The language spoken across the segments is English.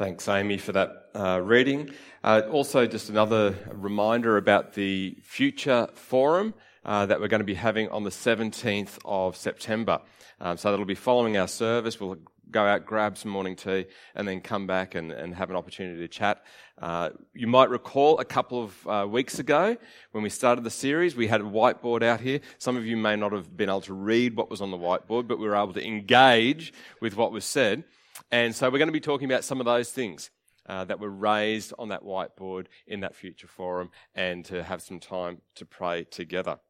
Thanks, Amy, for that uh, reading. Uh, also, just another reminder about the future forum uh, that we're going to be having on the 17th of September. Um, so that'll be following our service. We'll go out, grab some morning tea, and then come back and, and have an opportunity to chat. Uh, you might recall a couple of uh, weeks ago when we started the series, we had a whiteboard out here. Some of you may not have been able to read what was on the whiteboard, but we were able to engage with what was said. And so we're going to be talking about some of those things. Uh, that were raised on that whiteboard in that future forum and to have some time to pray together.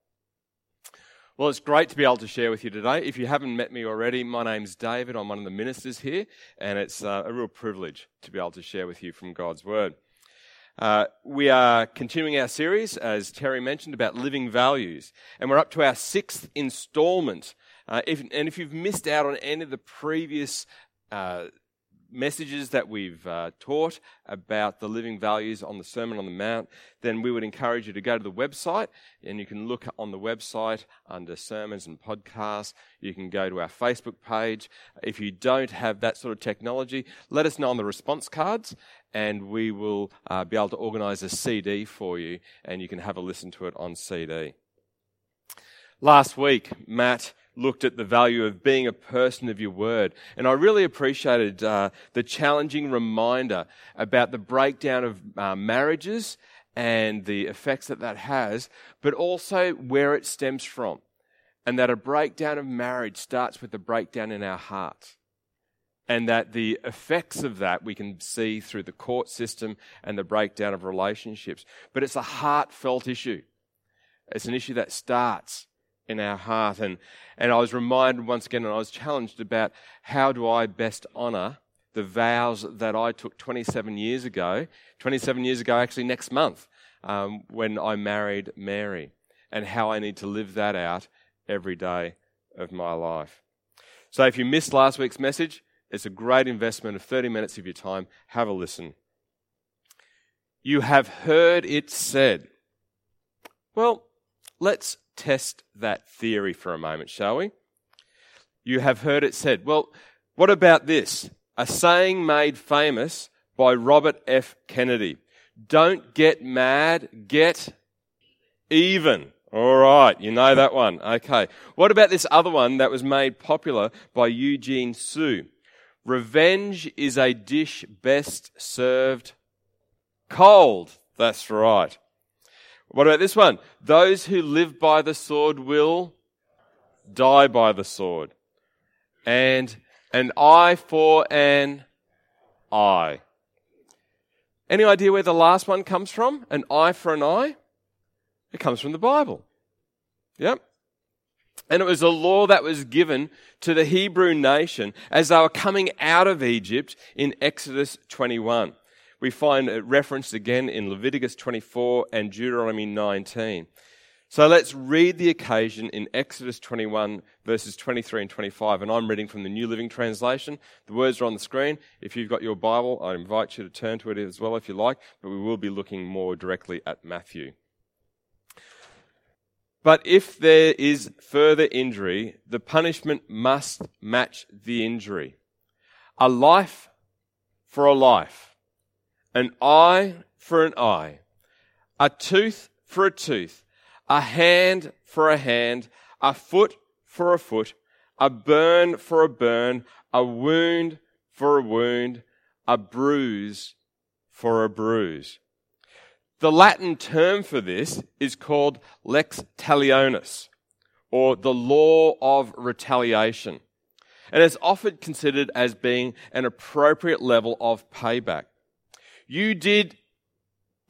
Well, it's great to be able to share with you today. If you haven't met me already, my name's David. I'm one of the ministers here, and it's uh, a real privilege to be able to share with you from God's Word. Uh, we are continuing our series, as Terry mentioned, about living values, and we're up to our sixth installment. Uh, if, and if you've missed out on any of the previous uh, messages that we've uh, taught about the living values on the Sermon on the Mount, then we would encourage you to go to the website and you can look on the website under sermons and podcasts. You can go to our Facebook page. If you don't have that sort of technology, let us know on the response cards and we will uh, be able to organize a CD for you and you can have a listen to it on CD. Last week, Matt looked at the value of being a person of your word. And I really appreciated uh, the challenging reminder about the breakdown of uh, marriages and the effects that that has, but also where it stems from. And that a breakdown of marriage starts with a breakdown in our hearts. And that the effects of that we can see through the court system and the breakdown of relationships. But it's a heartfelt issue. It's an issue that starts in our heart. And, and I was reminded once again, and I was challenged about how do I best honour the vows that I took 27 years ago, 27 years ago, actually next month, um, when I married Mary, and how I need to live that out every day of my life. So if you missed last week's message, it's a great investment of 30 minutes of your time. Have a listen. You have heard it said. Well, let's test that theory for a moment, shall we? You have heard it said. Well, what about this? A saying made famous by Robert F. Kennedy. Don't get mad, get even. All right, you know that one. Okay. What about this other one that was made popular by Eugene Sue? Revenge is a dish best served cold. That's right. What about this one? Those who live by the sword will die by the sword. And an eye for an eye. Any idea where the last one comes from? An eye for an eye? It comes from the Bible. Yep. And it was a law that was given to the Hebrew nation as they were coming out of Egypt in Exodus 21 we find it referenced again in Leviticus 24 and Deuteronomy 19. So let's read the occasion in Exodus 21, verses 23 and 25. And I'm reading from the New Living Translation. The words are on the screen. If you've got your Bible, I invite you to turn to it as well if you like, but we will be looking more directly at Matthew. But if there is further injury, the punishment must match the injury. A life for a life an eye for an eye, a tooth for a tooth, a hand for a hand, a foot for a foot, a burn for a burn, a wound for a wound, a bruise for a bruise. The Latin term for this is called lex talionis, or the law of retaliation. And it's often considered as being an appropriate level of payback. You did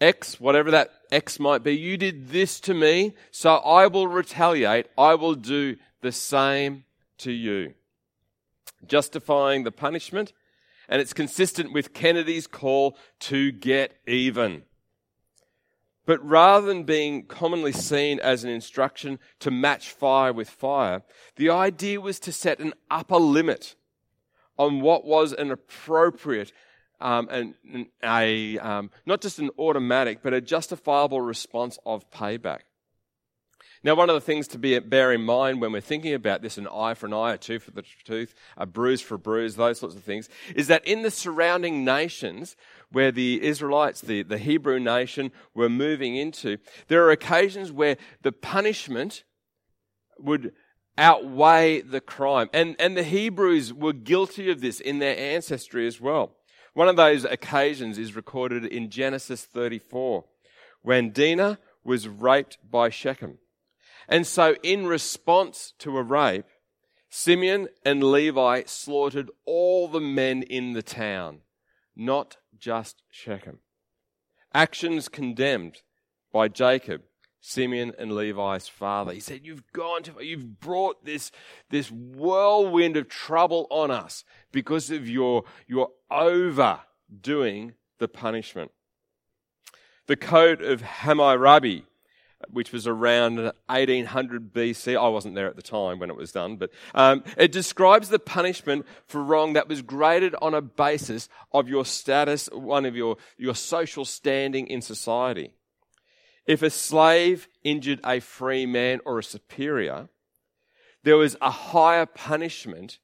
X, whatever that X might be, you did this to me, so I will retaliate. I will do the same to you. Justifying the punishment, and it's consistent with Kennedy's call to get even. But rather than being commonly seen as an instruction to match fire with fire, the idea was to set an upper limit on what was an appropriate um, and, a, um, not just an automatic, but a justifiable response of payback. Now, one of the things to be, bear in mind when we're thinking about this an eye for an eye, a tooth for the tooth, a bruise for a bruise, those sorts of things, is that in the surrounding nations where the Israelites, the, the Hebrew nation, were moving into, there are occasions where the punishment would outweigh the crime. And, and the Hebrews were guilty of this in their ancestry as well. One of those occasions is recorded in Genesis 34 when Dinah was raped by Shechem. And so, in response to a rape, Simeon and Levi slaughtered all the men in the town, not just Shechem. Actions condemned by Jacob, Simeon and Levi's father. He said, You've gone to, you've brought this, this whirlwind of trouble on us because of your, your overdoing the punishment. The Code of Hammurabi which was around 1800 BC. I wasn't there at the time when it was done, but um, it describes the punishment for wrong that was graded on a basis of your status, one of your, your social standing in society. If a slave injured a free man or a superior, there was a higher punishment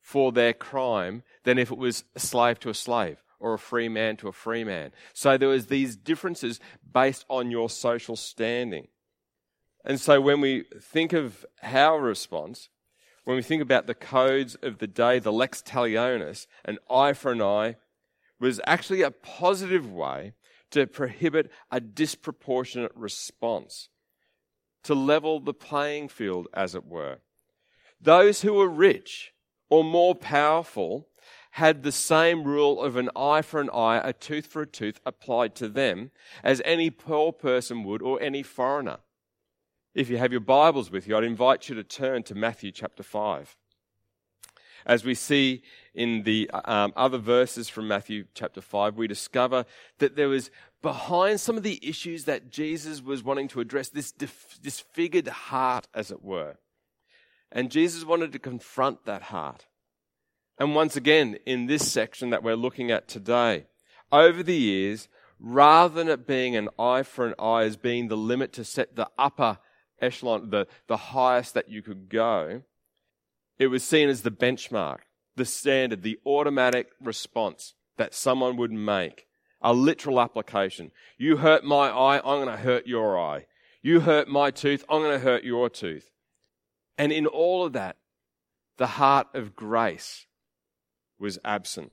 for their crime than if it was a slave to a slave or a free man to a free man. So there was these differences based on your social standing. And so when we think of our response, when we think about the codes of the day, the lex talionis, an eye for an eye, was actually a positive way to prohibit a disproportionate response, to level the playing field, as it were. Those who were rich or more powerful had the same rule of an eye for an eye, a tooth for a tooth applied to them as any poor person would or any foreigner. If you have your Bibles with you, I'd invite you to turn to Matthew chapter 5. As we see in the um, other verses from Matthew chapter 5, we discover that there was behind some of the issues that Jesus was wanting to address this disfigured heart, as it were. And Jesus wanted to confront that heart. And once again, in this section that we're looking at today, over the years, rather than it being an eye for an eye as being the limit to set the upper echelon, the, the highest that you could go, it was seen as the benchmark, the standard, the automatic response that someone would make, a literal application. You hurt my eye, I'm going to hurt your eye. You hurt my tooth, I'm going to hurt your tooth. And in all of that, the heart of grace was absent.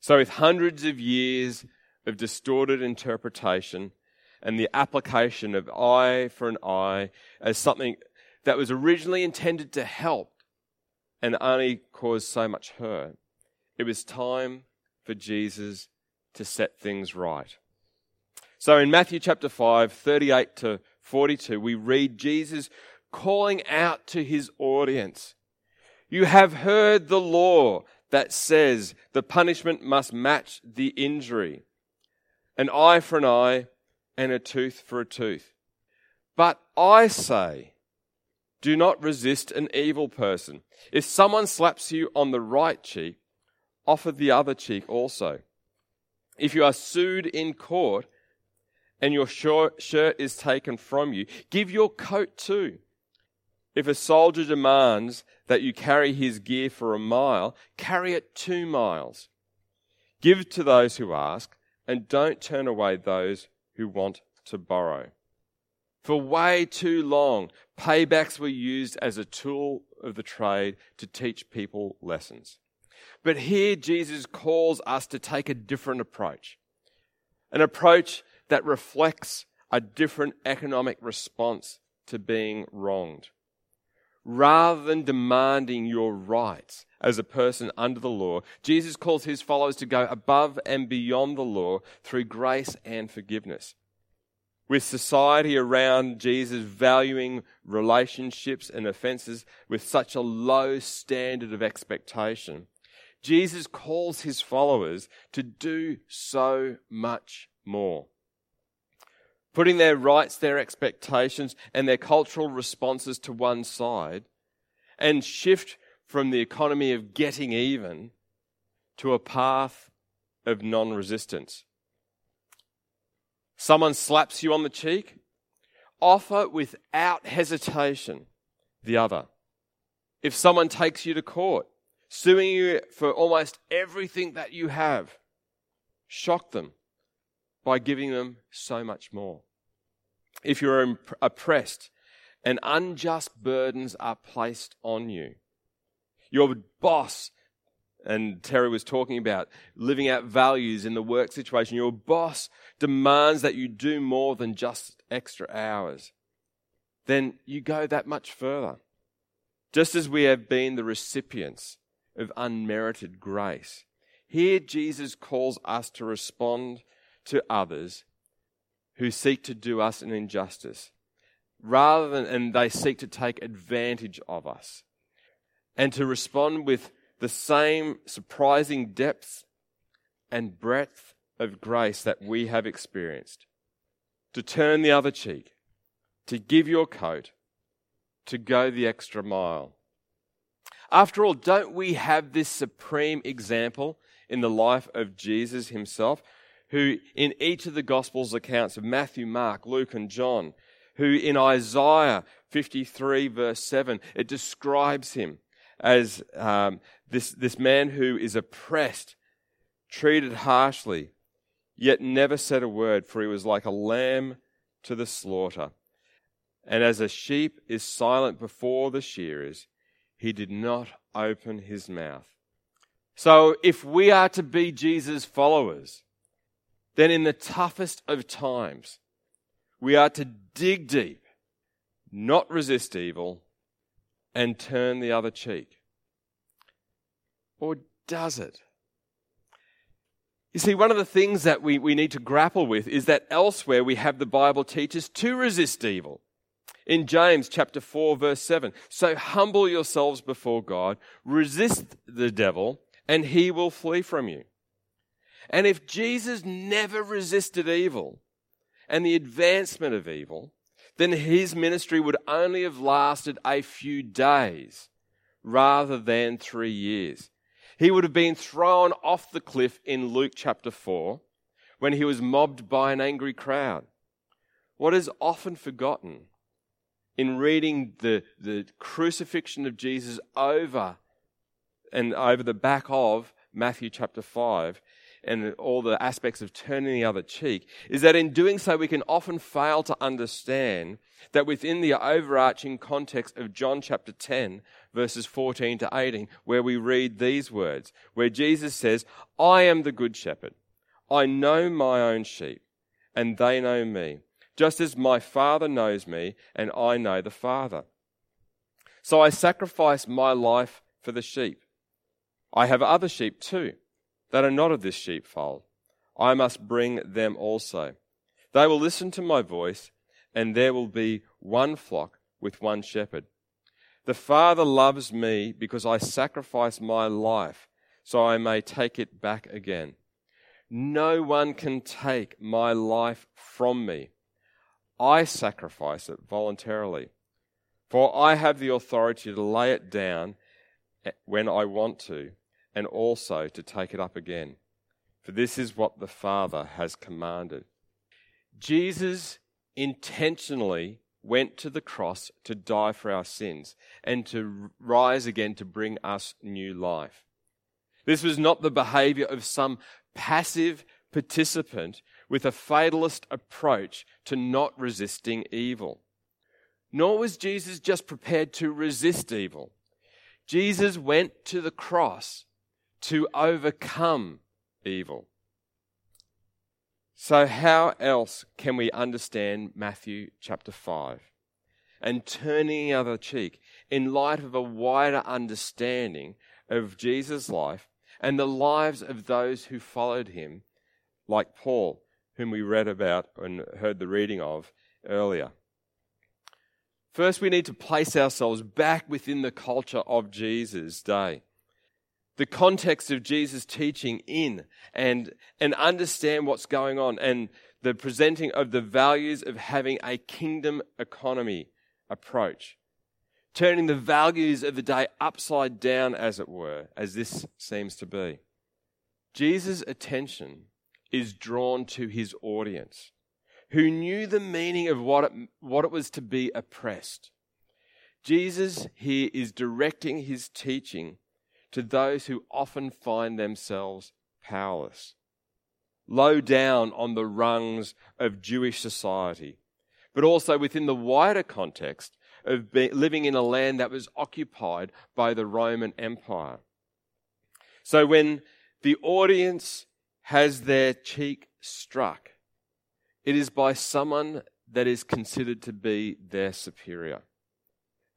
So, with hundreds of years of distorted interpretation and the application of eye for an eye as something that was originally intended to help and only caused so much hurt, it was time for Jesus to set things right. So in Matthew chapter 5, 38 to 42, we read Jesus calling out to his audience you have heard the law that says the punishment must match the injury an eye for an eye and a tooth for a tooth. But I say, do not resist an evil person. If someone slaps you on the right cheek, offer the other cheek also. If you are sued in court and your shirt is taken from you, give your coat too. If a soldier demands that you carry his gear for a mile, carry it two miles. Give to those who ask, and don't turn away those who want to borrow. For way too long, paybacks were used as a tool of the trade to teach people lessons. But here Jesus calls us to take a different approach. An approach that reflects a different economic response to being wronged rather than demanding your rights as a person under the law, Jesus calls his followers to go above and beyond the law through grace and forgiveness. With society around Jesus valuing relationships and offenses with such a low standard of expectation, Jesus calls his followers to do so much more putting their rights, their expectations, and their cultural responses to one side, and shift from the economy of getting even to a path of non resistance. Someone slaps you on the cheek, offer without hesitation the other. If someone takes you to court, suing you for almost everything that you have, shock them by giving them so much more. If you're oppressed and unjust burdens are placed on you, your boss, and Terry was talking about living out values in the work situation, your boss demands that you do more than just extra hours, then you go that much further. Just as we have been the recipients of unmerited grace, here Jesus calls us to respond to others who seek to do us an injustice, rather than, and they seek to take advantage of us, and to respond with the same surprising depth and breadth of grace that we have experienced. To turn the other cheek, to give your coat, to go the extra mile. After all, don't we have this supreme example in the life of Jesus himself, who in each of the Gospels accounts of Matthew, Mark, Luke, and John, who in Isaiah 53, verse 7, it describes him as um, this, this man who is oppressed, treated harshly, yet never said a word, for he was like a lamb to the slaughter. And as a sheep is silent before the shearers, he did not open his mouth. So if we are to be Jesus' followers, then in the toughest of times, we are to dig deep, not resist evil, and turn the other cheek. Or does it? You see, one of the things that we, we need to grapple with is that elsewhere we have the Bible teaches to resist evil. In James chapter 4, verse 7, so humble yourselves before God, resist the devil, and he will flee from you. And if Jesus never resisted evil and the advancement of evil, then his ministry would only have lasted a few days rather than three years. He would have been thrown off the cliff in Luke chapter 4 when he was mobbed by an angry crowd. What is often forgotten in reading the, the crucifixion of Jesus over and over the back of Matthew chapter 5 and all the aspects of turning the other cheek is that in doing so, we can often fail to understand that within the overarching context of John chapter 10, verses 14 to 18, where we read these words, where Jesus says, I am the good shepherd. I know my own sheep, and they know me just as my Father knows me, and I know the Father. So I sacrifice my life for the sheep. I have other sheep too, that are not of this sheepfold. I must bring them also. They will listen to my voice, and there will be one flock with one shepherd. The Father loves me because I sacrifice my life so I may take it back again. No one can take my life from me. I sacrifice it voluntarily. For I have the authority to lay it down when I want to, and also to take it up again. For this is what the Father has commanded. Jesus intentionally went to the cross to die for our sins and to rise again to bring us new life. This was not the behavior of some passive participant with a fatalist approach to not resisting evil. Nor was Jesus just prepared to resist evil. Jesus went to the cross to overcome evil. So, how else can we understand Matthew chapter 5 and turning the other cheek in light of a wider understanding of Jesus' life and the lives of those who followed him, like Paul, whom we read about and heard the reading of earlier. First, we need to place ourselves back within the culture of Jesus' day, the context of Jesus' teaching in, and, and understand what's going on, and the presenting of the values of having a kingdom economy approach. Turning the values of the day upside down, as it were, as this seems to be. Jesus' attention is drawn to his audience, who knew the meaning of what it, what it was to be oppressed. Jesus here is directing his teaching to those who often find themselves powerless, low down on the rungs of Jewish society, but also within the wider context of be, living in a land that was occupied by the Roman Empire. So when the audience has their cheek struck, it is by someone that is considered to be their superior.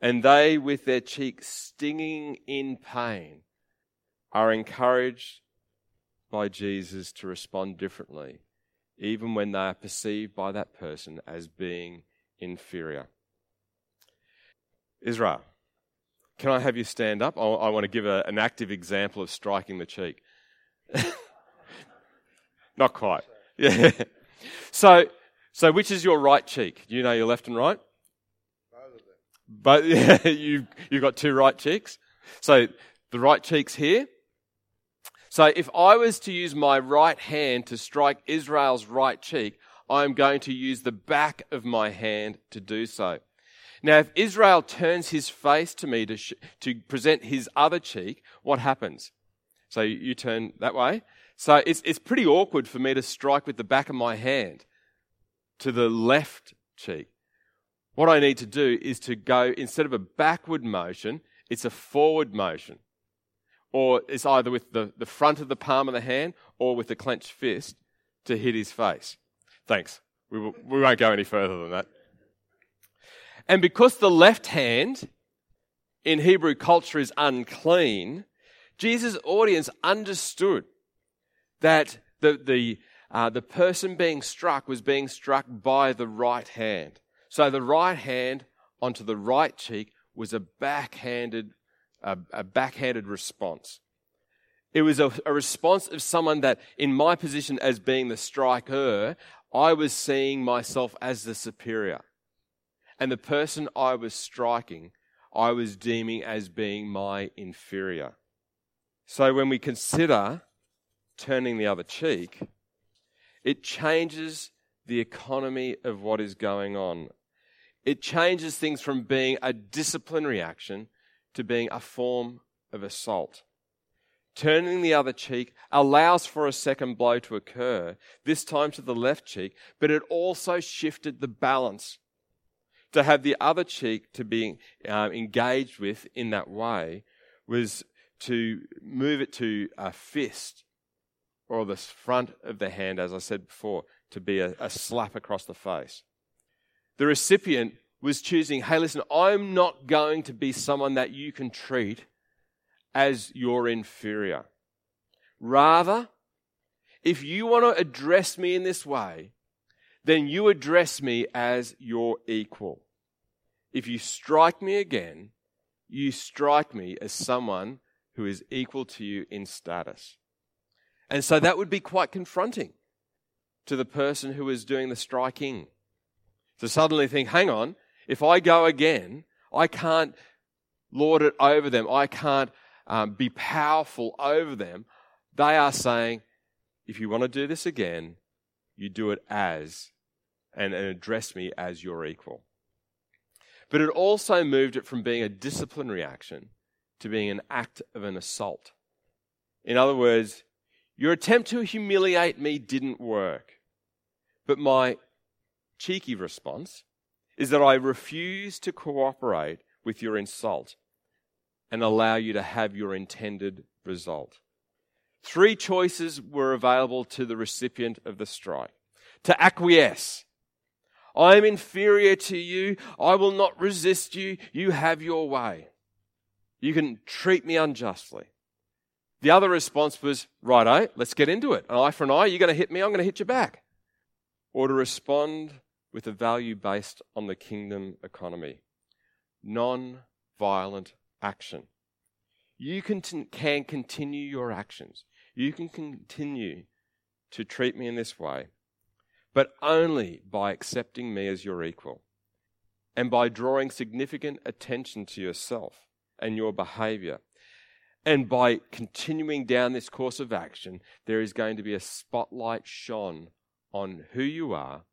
And they, with their cheeks stinging in pain, are encouraged by Jesus to respond differently, even when they are perceived by that person as being inferior. Israel, can I have you stand up? I, want to give a, an active example of striking the cheek. Not quite. Yeah. So, so which is your right cheek? Do you know your left and right? But yeah, you you've got two right cheeks. So the right cheek's here. So if I was to use my right hand to strike Israel's right cheek, I'm going to use the back of my hand to do so. Now, if Israel turns his face to me to, sh- to present his other cheek, what happens? So you turn that way. So it's, it's pretty awkward for me to strike with the back of my hand to the left cheek. What I need to do is to go, instead of a backward motion, it's a forward motion. Or it's either with the, the front of the palm of the hand or with the clenched fist to hit his face. Thanks. We, will, we won't go any further than that. And because the left hand in Hebrew culture is unclean, Jesus' audience understood that the, the, uh, the person being struck was being struck by the right hand. So the right hand onto the right cheek was a backhanded, a, a backhanded response. It was a, a response of someone that, in my position as being the striker, I was seeing myself as the superior. And the person I was striking, I was deeming as being my inferior. So when we consider turning the other cheek, it changes the economy of what is going on. It changes things from being a disciplinary action to being a form of assault. Turning the other cheek allows for a second blow to occur, this time to the left cheek, but it also shifted the balance. To have the other cheek to be uh, engaged with in that way was to move it to a fist or the front of the hand, as I said before, to be a, a slap across the face. The recipient was choosing, hey, listen, I'm not going to be someone that you can treat as your inferior. Rather, if you want to address me in this way, then you address me as your equal. If you strike me again, you strike me as someone who is equal to you in status. And so that would be quite confronting to the person who is doing the striking. To suddenly think, hang on, if I go again, I can't lord it over them. I can't um, be powerful over them. They are saying, if you want to do this again, you do it as, and, and address me as your equal. But it also moved it from being a disciplinary action to being an act of an assault. In other words, your attempt to humiliate me didn't work. But my cheeky response is that I refuse to cooperate with your insult and allow you to have your intended result. Three choices were available to the recipient of the strike to acquiesce. I am inferior to you. I will not resist you. You have your way. You can treat me unjustly. The other response was, righto, let's get into it. An eye for an eye, you're going to hit me, I'm going to hit you back. Or to respond with a value based on the kingdom economy non violent action. You can, can continue your actions. You can continue to treat me in this way, but only by accepting me as your equal and by drawing significant attention to yourself and your behavior and by continuing down this course of action, there is going to be a spotlight shone on who you are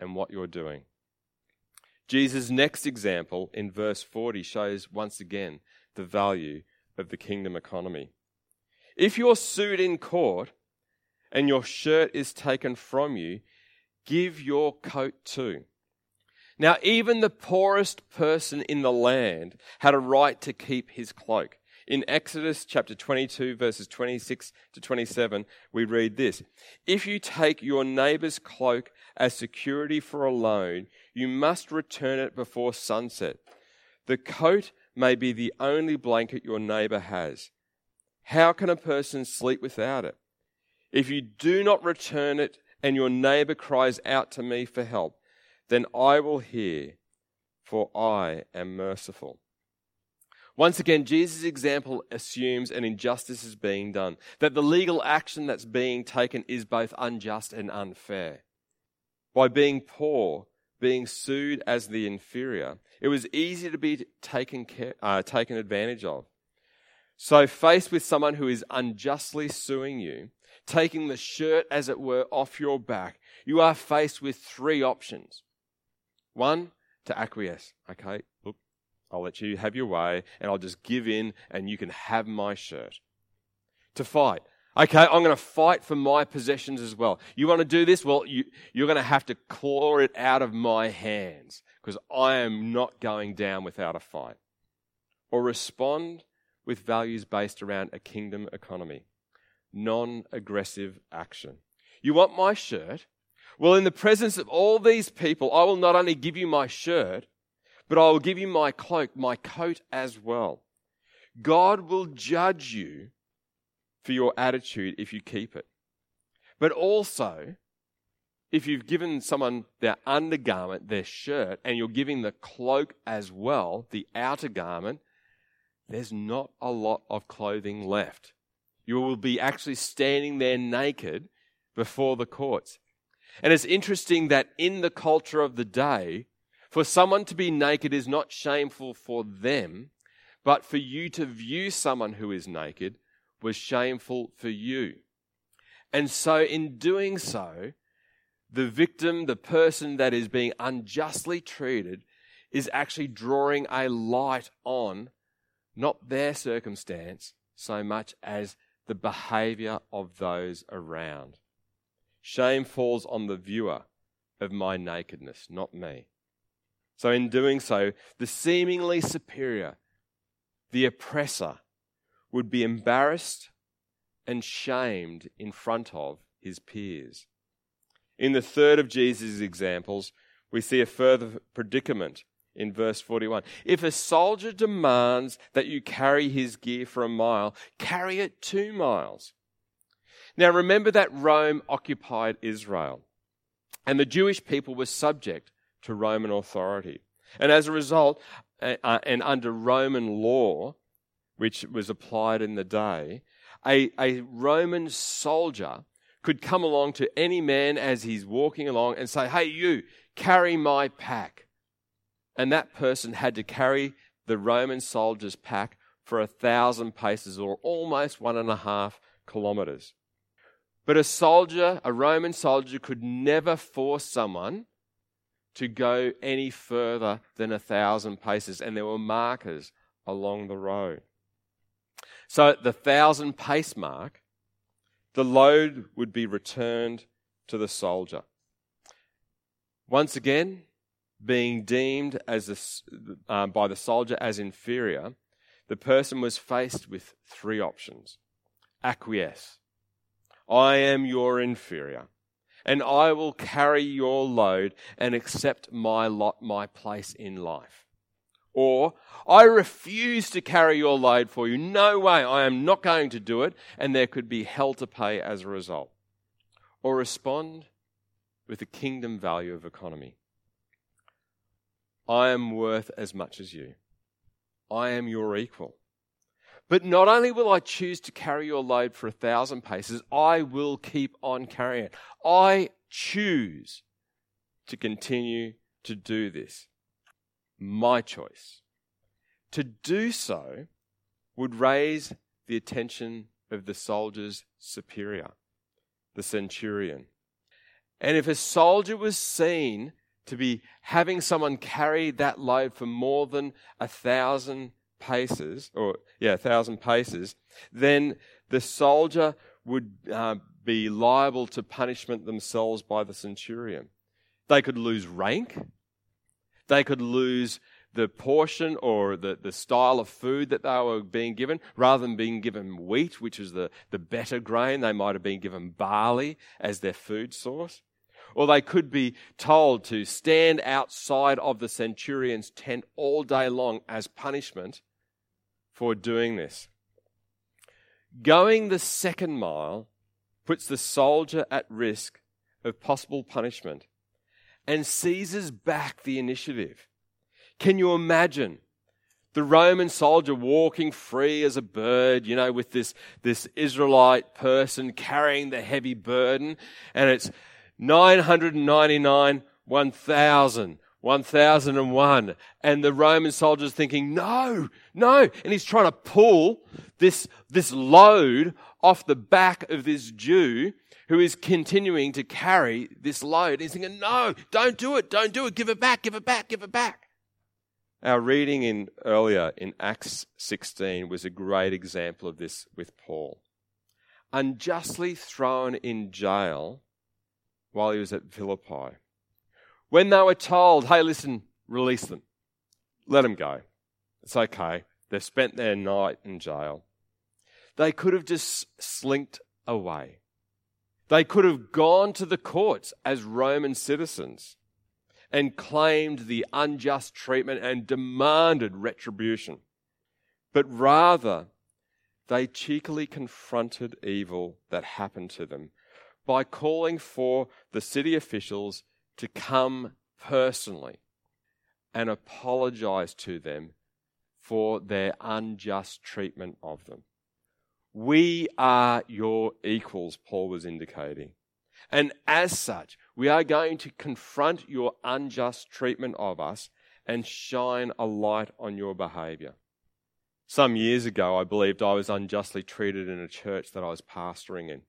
and what you're doing. Jesus' next example in verse 40 shows once again the value of the kingdom economy. If you're sued in court and your shirt is taken from you, give your coat too. Now, even the poorest person in the land had a right to keep his cloak. In Exodus chapter 22, verses 26 to 27, we read this If you take your neighbor's cloak as security for a loan, you must return it before sunset. The coat may be the only blanket your neighbor has. How can a person sleep without it? If you do not return it and your neighbor cries out to me for help, then I will hear, for I am merciful. Once again, Jesus' example assumes an injustice is being done, that the legal action that's being taken is both unjust and unfair. By being poor, being sued as the inferior, it was easy to be taken, care, uh, taken advantage of. So, faced with someone who is unjustly suing you, taking the shirt, as it were, off your back, you are faced with three options. One, to acquiesce. Okay, look, I'll let you have your way and I'll just give in and you can have my shirt. To fight. Okay, I'm going to fight for my possessions as well. You want to do this? Well, you, you're going to have to claw it out of my hands because I am not going down without a fight. Or respond with values based around a kingdom economy, non aggressive action. You want my shirt? Well, in the presence of all these people, I will not only give you my shirt, but I will give you my cloak, my coat as well. God will judge you for your attitude if you keep it. But also, if you've given someone their undergarment, their shirt, and you're giving the cloak as well, the outer garment, there's not a lot of clothing left. You will be actually standing there naked before the courts. And it's interesting that in the culture of the day, for someone to be naked is not shameful for them, but for you to view someone who is naked was shameful for you. And so, in doing so, the victim, the person that is being unjustly treated, is actually drawing a light on not their circumstance so much as the behavior of those around. Shame falls on the viewer of my nakedness, not me. So, in doing so, the seemingly superior, the oppressor, would be embarrassed and shamed in front of his peers. In the third of Jesus' examples, we see a further predicament in verse 41. If a soldier demands that you carry his gear for a mile, carry it two miles. Now remember that Rome occupied Israel, and the Jewish people were subject to Roman authority. And as a result, uh, uh, and under Roman law, which was applied in the day, a, a Roman soldier could come along to any man as he's walking along and say, Hey, you, carry my pack. And that person had to carry the Roman soldier's pack for a thousand paces or almost one and a half kilometers. But a soldier, a Roman soldier, could never force someone to go any further than a thousand paces, and there were markers along the road. So at the thousand pace mark, the load would be returned to the soldier. Once again, being deemed as a, uh, by the soldier as inferior, the person was faced with three options acquiesce. I am your inferior and I will carry your load and accept my lot, my place in life. Or, I refuse to carry your load for you. No way, I am not going to do it, and there could be hell to pay as a result. Or respond with the kingdom value of economy. I am worth as much as you. I am your equal. But not only will I choose to carry your load for a thousand paces, I will keep on carrying it. I choose to continue to do this. My choice. To do so would raise the attention of the soldier's superior, the centurion. And if a soldier was seen to be having someone carry that load for more than a thousand paces, or yeah, a thousand paces, then the soldier would uh, be liable to punishment themselves by the centurion. They could lose rank. They could lose the portion or the, the style of food that they were being given. Rather than being given wheat, which is the, the better grain, they might have been given barley as their food source. Or they could be told to stand outside of the centurion's tent all day long as punishment for doing this. Going the second mile puts the soldier at risk of possible punishment and seizes back the initiative. Can you imagine the Roman soldier walking free as a bird, you know, with this, this Israelite person carrying the heavy burden, and it's 999, 1000, 1001. And the Roman soldier's thinking, no, no. And he's trying to pull this, this load off the back of this Jew who is continuing to carry this load. He's thinking, no, don't do it, don't do it, give it back, give it back, give it back. Our reading in earlier in Acts 16 was a great example of this with Paul. Unjustly thrown in jail while he was at Philippi. When they were told, hey, listen, release them, let them go. It's okay. They've spent their night in jail. They could have just slinked away. They could have gone to the courts as Roman citizens and claimed the unjust treatment and demanded retribution. But rather, they cheekily confronted evil that happened to them by calling for the city officials to come personally and apologize to them for their unjust treatment of them. We are your equals, Paul was indicating. And as such, we are going to confront your unjust treatment of us and shine a light on your behavior. Some years ago, I believed I was unjustly treated in a church that I was pastoring in.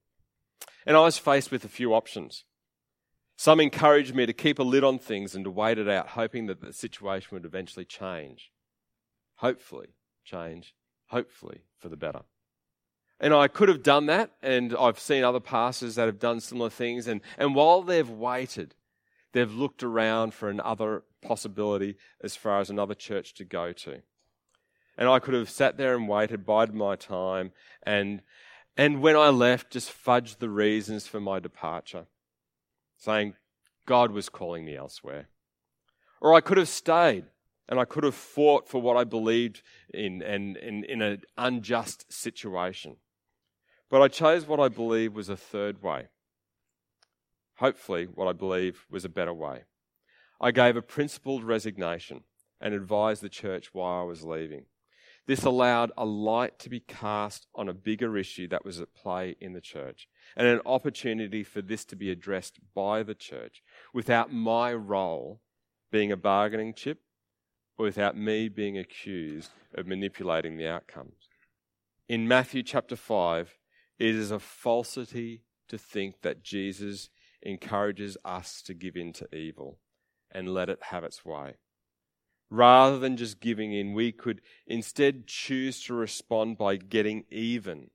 And I was faced with a few options. Some encouraged me to keep a lid on things and to wait it out, hoping that the situation would eventually change. Hopefully, change, hopefully for the better. And I could have done that, and I've seen other pastors that have done similar things. And, and while they've waited, they've looked around for another possibility as far as another church to go to. And I could have sat there and waited, bided my time, and and when I left, just fudged the reasons for my departure, saying God was calling me elsewhere. Or I could have stayed and I could have fought for what I believed in and in, in an unjust situation. But I chose what I believe was a third way. Hopefully, what I believe was a better way. I gave a principled resignation and advised the church why I was leaving. This allowed a light to be cast on a bigger issue that was at play in the church and an opportunity for this to be addressed by the church without my role being a bargaining chip or without me being accused of manipulating the outcomes. In Matthew chapter 5, it is a falsity to think that Jesus encourages us to give in to evil and let it have its way rather than just giving in, we could instead choose to respond by getting even.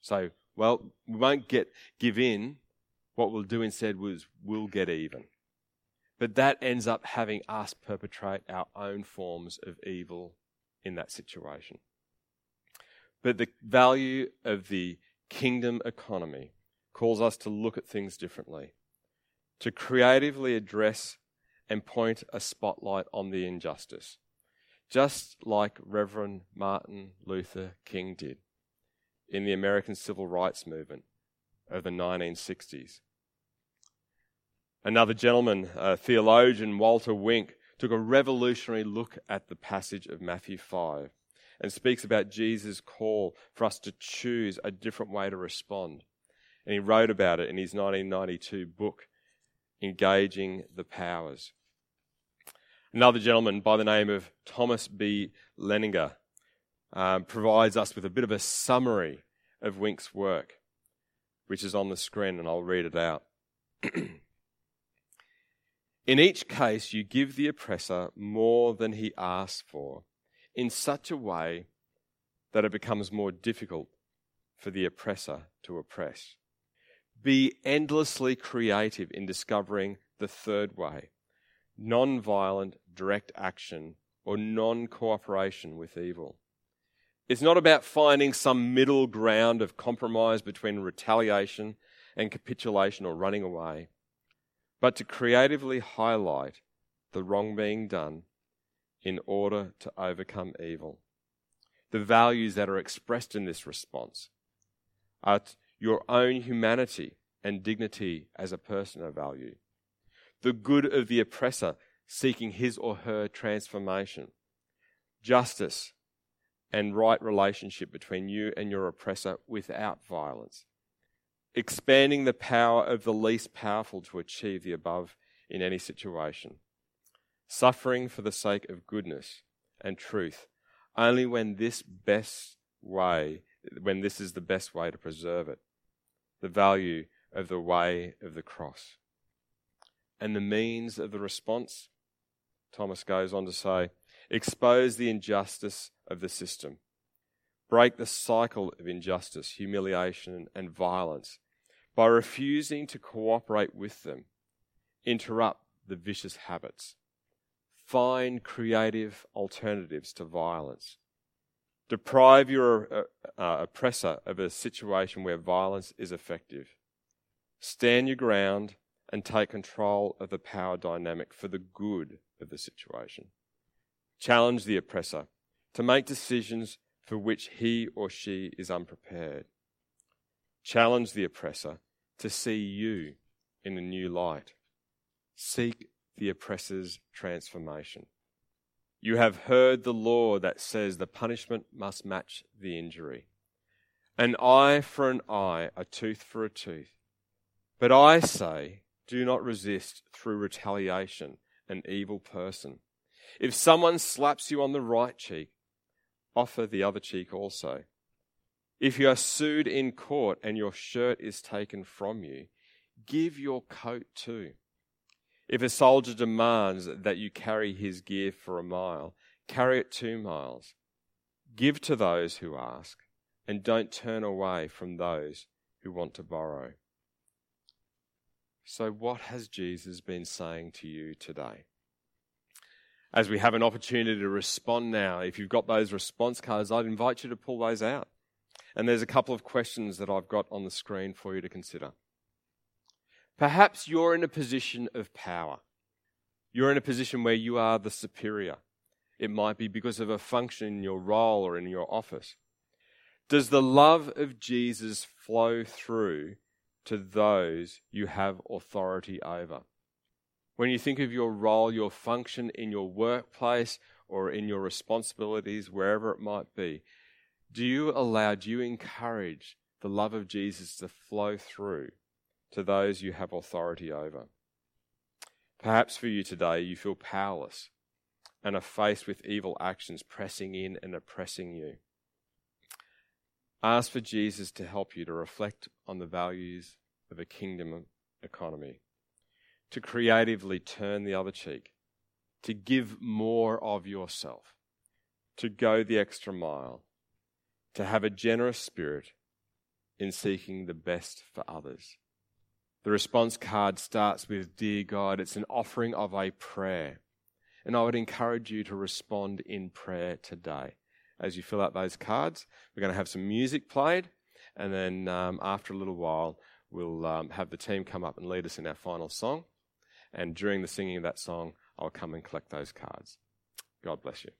So, well, we won't get give in. What we'll do instead was we'll get even. But that ends up having us perpetrate our own forms of evil in that situation. But the value of the kingdom economy calls us to look at things differently, to creatively address and point a spotlight on the injustice, just like Reverend Martin Luther King did in the American Civil Rights Movement of the 1960s. Another gentleman, theologian Walter Wink, took a revolutionary look at the passage of Matthew 5 and speaks about Jesus' call for us to choose a different way to respond. And he wrote about it in his 1992 book, engaging the powers. Another gentleman by the name of Thomas B. Leninger um, provides us with a bit of a summary of Wink's work, which is on the screen, and I'll read it out. In each case, you give the oppressor more than he asks for in such a way that it becomes more difficult for the oppressor to oppress. Be endlessly creative in discovering the third way non violent direct action or non cooperation with evil. It's not about finding some middle ground of compromise between retaliation and capitulation or running away, but to creatively highlight the wrong being done in order to overcome evil. The values that are expressed in this response are your own humanity and dignity as a person of value, the good of the oppressor seeking his or her transformation, justice and right relationship between you and your oppressor without violence, expanding the power of the least powerful to achieve the above in any situation, suffering for the sake of goodness and truth. Only when this best way when this is the best way to preserve it. The value of the way of the cross. And the means of the response, Thomas goes on to say, expose the injustice of the system, break the cycle of injustice, humiliation, and violence by refusing to cooperate with them, interrupt the vicious habits, find creative alternatives to violence Deprive your uh, uh, oppressor of a situation where violence is effective. Stand your ground and take control of the power dynamic for the good of the situation. Challenge the oppressor to make decisions for which he or she is unprepared. Challenge the oppressor to see you in a new light. Seek the oppressor's transformation. You have heard the law that says the punishment must match the injury. An eye for an eye, a tooth for a tooth. But I say, do not resist through retaliation an evil person. If someone slaps you on the right cheek, offer the other cheek also. If you are sued in court and your shirt is taken from you, give your coat too. If a soldier demands that you carry his gear for a mile, carry it two miles. Give to those who ask, and don't turn away from those who want to borrow. So, what has Jesus been saying to you today? As we have an opportunity to respond now, if you've got those response cards, I'd invite you to pull those out. And there's a couple of questions that I've got on the screen for you to consider. Perhaps you're in a position of power. You're in a position where you are the superior. It might be because of a function in your role or in your office. Does the love of Jesus flow through to those you have authority over? When you think of your role, your function in your workplace or in your responsibilities, wherever it might be, do you allow, do you encourage the love of Jesus to flow through to those you have authority over. Perhaps for you today, you feel powerless and are faced with evil actions pressing in and oppressing you. Ask for Jesus to help you to reflect on the values of a kingdom economy, to creatively turn the other cheek, to give more of yourself, to go the extra mile, to have a generous spirit in seeking the best for others. The response card starts with Dear God. It's an offering of a prayer. And I would encourage you to respond in prayer today. As you fill out those cards, we're going to have some music played. And then um, after a little while, we'll um, have the team come up and lead us in our final song. And during the singing of that song, I'll come and collect those cards. God bless you.